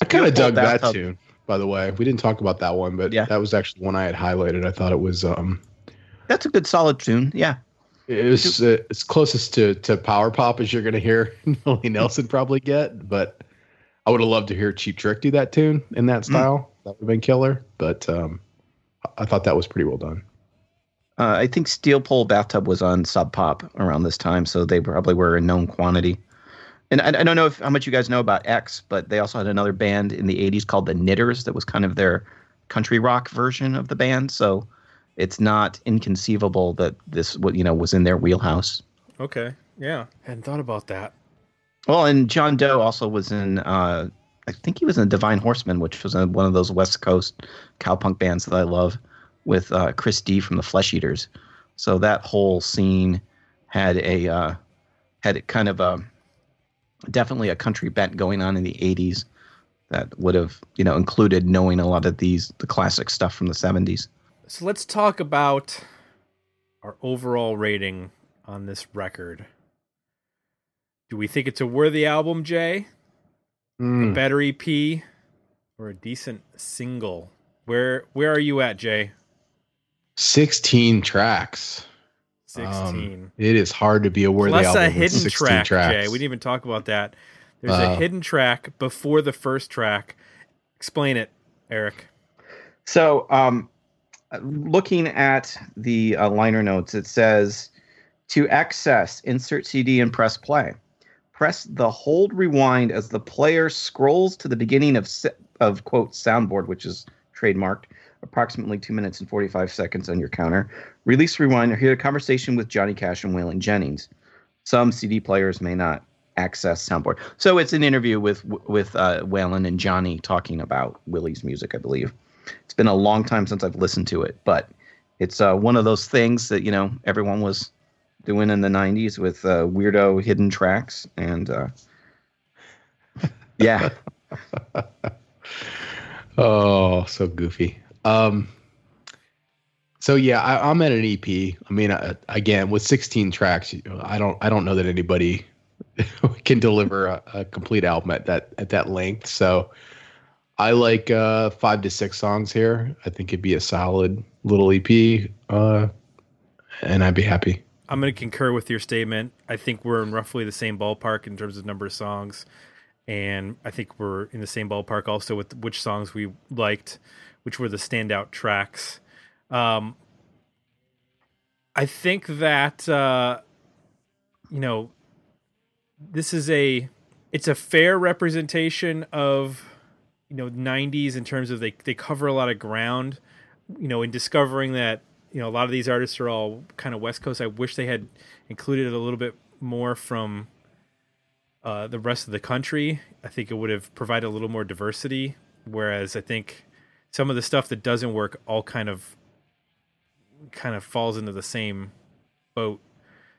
I kind of dug that Bathtub. tune, by the way. We didn't talk about that one, but Yeah. that was actually one I had highlighted. I thought it was um That's a good solid tune. Yeah. it was uh, it's closest to to power pop as you're gonna hear <laughs> Willie Nelson probably get, but I would have loved to hear Cheap Trick do that tune in that style. That would have been killer. But um I- I thought that was pretty well done. Uh, I think Steel Pole Bathtub was on Sub Pop around this time, so they probably were a known quantity. And I, I don't know if, how much you guys know about X, but they also had another band in the '80s called the Knitters that was kind of their country rock version of the band, so it's not inconceivable that this you know was in their wheelhouse. Okay. Yeah. Hadn't thought about that. Well, and John Doe also was in. Uh, I think he was in Divine Horsemen, which was one of those West Coast cowpunk bands that I love, with uh, Chris D from the Flesh Eaters. So that whole scene had a uh, had kind of a definitely a country bent going on in the '80s that would have you know included knowing a lot of these the classic stuff from the '70s. So let's talk about our overall rating on this record. Do we think it's a worthy album, Jay? A Mm. better EP or a decent single? Where where are you at, Jay? 16 tracks. 16. Um, it is hard to be a worthy Plus album a with hidden 16 track, tracks. Jay. We didn't even talk about that. There's a Uh, hidden track before the first track. Explain it, Eric. So, um, looking at the uh, liner notes, it says to access, insert CD and press play. Press the hold rewind as the player scrolls to the beginning of of quote soundboard, which is trademarked, approximately two minutes and forty five seconds on your counter. Release rewind or hear a conversation with Johnny Cash and Waylon Jennings. Some CD players may not access soundboard, so it's an interview with with uh, Waylon and Johnny talking about Willie's music, I believe. It's been a long time since I've listened to it, but it's uh, one of those things that you know everyone was doing in the '90s with uh, weirdo hidden tracks, and uh, <laughs> yeah, <laughs> Oh, so goofy. Um, so yeah, I, I'm at an EP. I mean, uh, again, with 16 tracks, I don't, I don't know that anybody <laughs> can deliver a, a complete album at that at that length. So I like uh, five to six songs here. I think it'd be a solid little EP, uh, and I'd be happy. I'm going to concur with your statement. I think we're in roughly the same ballpark in terms of number of songs, and I think we're in the same ballpark also with which songs we liked, which were the standout tracks. Um, I think that uh, you know this is a it's a fair representation of you know 90s in terms of they they cover a lot of ground you know in discovering that you know a lot of these artists are all kind of west coast i wish they had included a little bit more from uh, the rest of the country i think it would have provided a little more diversity whereas i think some of the stuff that doesn't work all kind of kind of falls into the same boat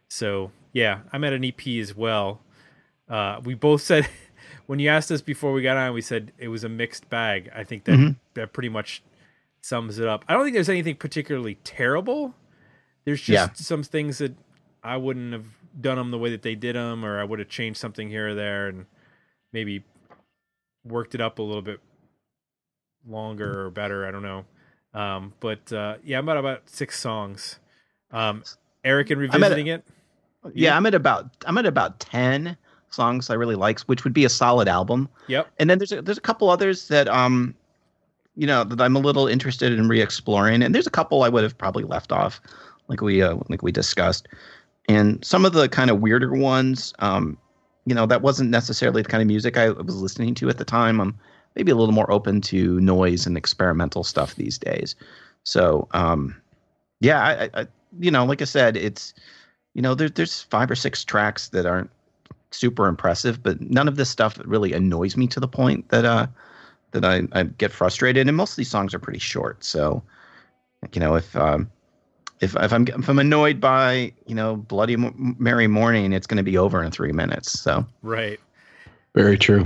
so yeah i'm at an ep as well uh, we both <laughs> said when you asked us before we got on, we said it was a mixed bag. I think that Mhm. that pretty much sums it up. I don't think there's anything particularly terrible. There's just Yeah. some things that I wouldn't have done them the way that they did them, or I would have changed something here or there, and maybe worked it up a little bit longer or better. I don't know. Um, but uh, yeah, I'm at about six songs. Um, Eric, in at a- revisiting it, yeah. I'm at about I'm at about ten songs I really like, which would be a solid album. yep. and then there's a, there's a couple others that um you know that I'm a little interested in re-exploring and there's a couple I would have probably left off like we uh, like we discussed and some of the kind of weirder ones um you know that wasn't necessarily the kind of music I was listening to at the time I'm maybe a little more open to noise and experimental stuff these days so um yeah I, I- I you know like I said it's you know there, there's five or six tracks that aren't super impressive, but none of this stuff really annoys me to the point that uh that I, I get frustrated. And most of these songs are pretty short, so you know if um if if I'm if I'm annoyed by you know Bloody M- Mary Morning, it's going to be over in three minutes. So Right. Very true.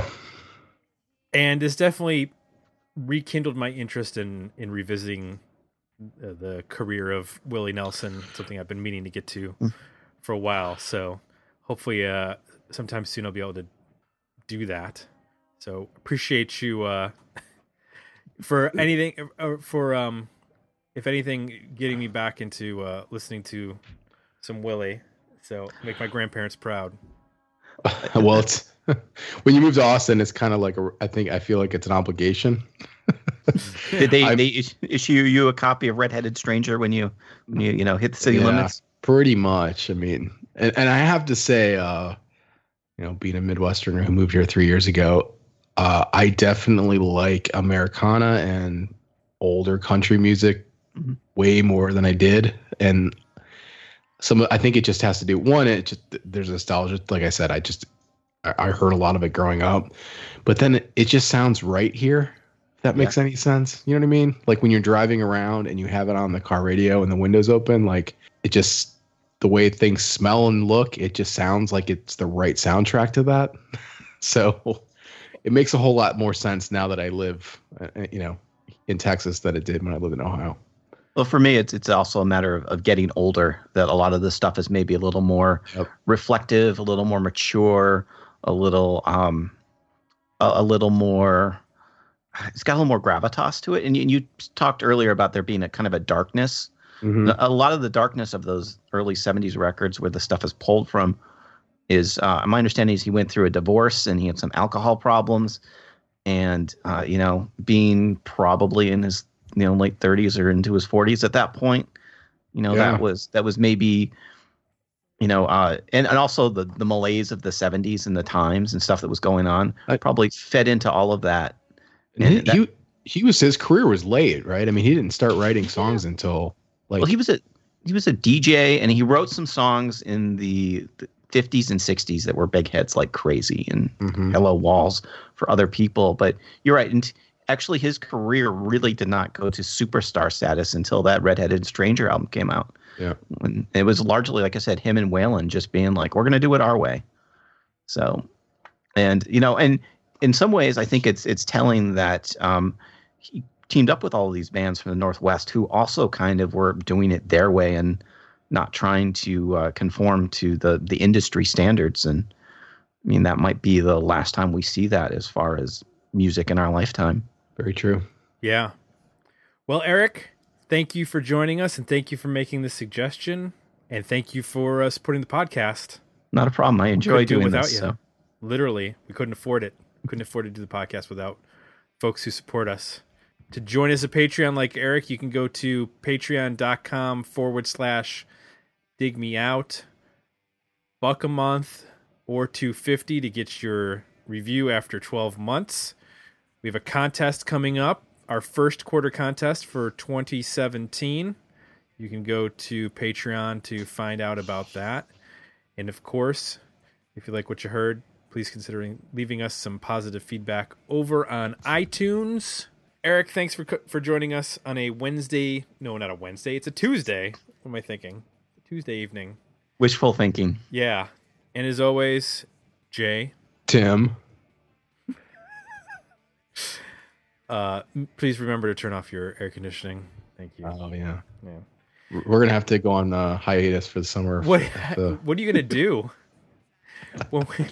And it's definitely rekindled my interest in in revisiting uh, the career of Willie Nelson, something I've been meaning to get to Mm. for a while. So hopefully, uh, sometime soon I'll be able to do that. So appreciate you uh, <laughs> for anything uh, for um, if anything, getting me back into uh, listening to some Willie. So make my grandparents proud. <laughs> well, it's when you move to Austin, it's kind of like a. I think I feel like it's an obligation. <laughs> did they I'm- they issue you a copy of Redheaded Stranger when you when you you know hit the city Yeah. limits? Pretty much. I mean, and, and I have to say, uh, you know, being a Midwesterner who moved here three years ago, uh, I definitely like Americana and older country music Mhm. way more than I did, and some I think it just has to do one. It just there's nostalgia. Like I said, I just I, I heard a lot of it growing up, but then it, it just sounds right here. If that makes any sense, you know what I mean? Like when you're driving around and you have it on the car radio and the windows open, like it just the way things smell and look, it just sounds like it's the right soundtrack to that. <laughs> so it makes a whole lot more sense now that I live, uh, uh, you know, in Texas than it did when I lived in Ohio. Well, for me, it's it's also a matter of, of getting older. That a lot of this stuff is maybe a little more Yep. reflective, a little more mature, a little um, a, a little more. It's got a little more gravitas to it. And you, you talked earlier about there being a kind of a darkness. Mhm. A lot of the darkness of those early '70s records, where the stuff is pulled from, is uh, my understanding is he went through a divorce and he had some alcohol problems, and uh, you know, being probably in his you know late 30s or into his 40s at that point, you know, Yeah. that was that was maybe, you know, uh, and and also the the malaise of the '70s and the times and stuff that was going on I- probably fed into all of that. And he, that- he he was his career was late, right? I mean, he didn't start writing songs until like well, he was a he was a DJ and he wrote some songs in the, the 50s and 60s that were big hits like Crazy and Mhm. Hello Walls for other people. But you're right. And actually, his career really did not go to superstar status until that Redheaded Stranger album came out. Yeah. And it was largely, like I said, him and Waylon just being like, we're going to do it our way. So, and, you know, and in some ways, I think it's, it's telling that um, he teamed up with all of these bands from the Northwest who also kind of were doing it their way and not trying to uh, conform to the, the industry standards. And, I mean, that might be the last time we see that as far as music in our lifetime. Very true. Yeah. Well, Eric, thank you for joining us and thank you for making this suggestion. And thank you for us putting the podcast. Not a problem. I enjoy do it doing without this. you. So. Literally, we couldn't afford it. We couldn't afford to do the podcast without folks who support us. To join us a Patreon like Eric, you can go to patreon.com forward slash dig me out. Buck a month or 250 to get your review after 12 months. We have a contest coming up, our first quarter contest for 2017. You can go to Patreon to find out about that. And of course, if you like what you heard, please consider leaving us some positive feedback over on iTunes. Eric, thanks for for joining us on a Wednesday. No, not a Wednesday. It's a Tuesday. What am I thinking? Tuesday evening. Wishful thinking. Yeah. And as always, Jay, Tim, uh, please remember to turn off your air conditioning. Thank you. oh yeah, Yeah. we're gonna have to go on uh, hiatus for the summer. What the- What are you gonna do? <laughs> when we,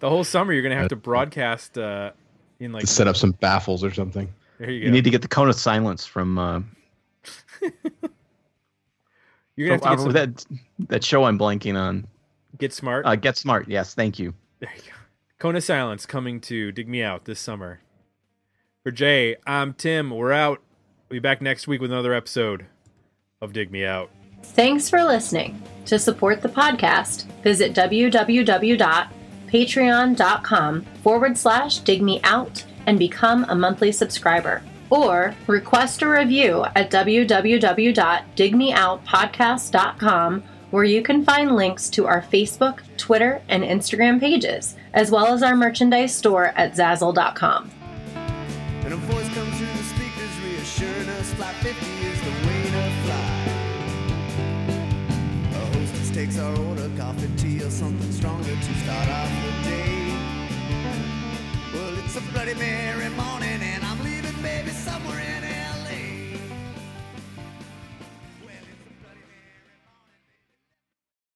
the whole summer, you're gonna have to broadcast uh, in like. to set up some baffles or something. There you go. You need to get the cone of silence from uh, <laughs> you're gonna have to oh, get, some, that that show I'm blanking on. get smart. Uh, Get Smart. Yes, thank you. There you go. Of Silence coming to Dig Me Out this summer. For Jay, I'm Tim. We're out. We'll be back next week with another episode of Dig Me Out. Thanks for listening. To support the podcast, visit www.patreon.com forward slash dig me out and become a monthly subscriber. Or request a review at www.digmeoutpodcast.com where you can find links to our Facebook, Twitter, and Instagram pages, as well as our merchandise store at zazzle.com. And a voice comes through the speakers reassuring us flight 50 is the way to fly. A hostess takes our order, coffee, tea, or something stronger to start off the day. Well, it's a Bloody morning.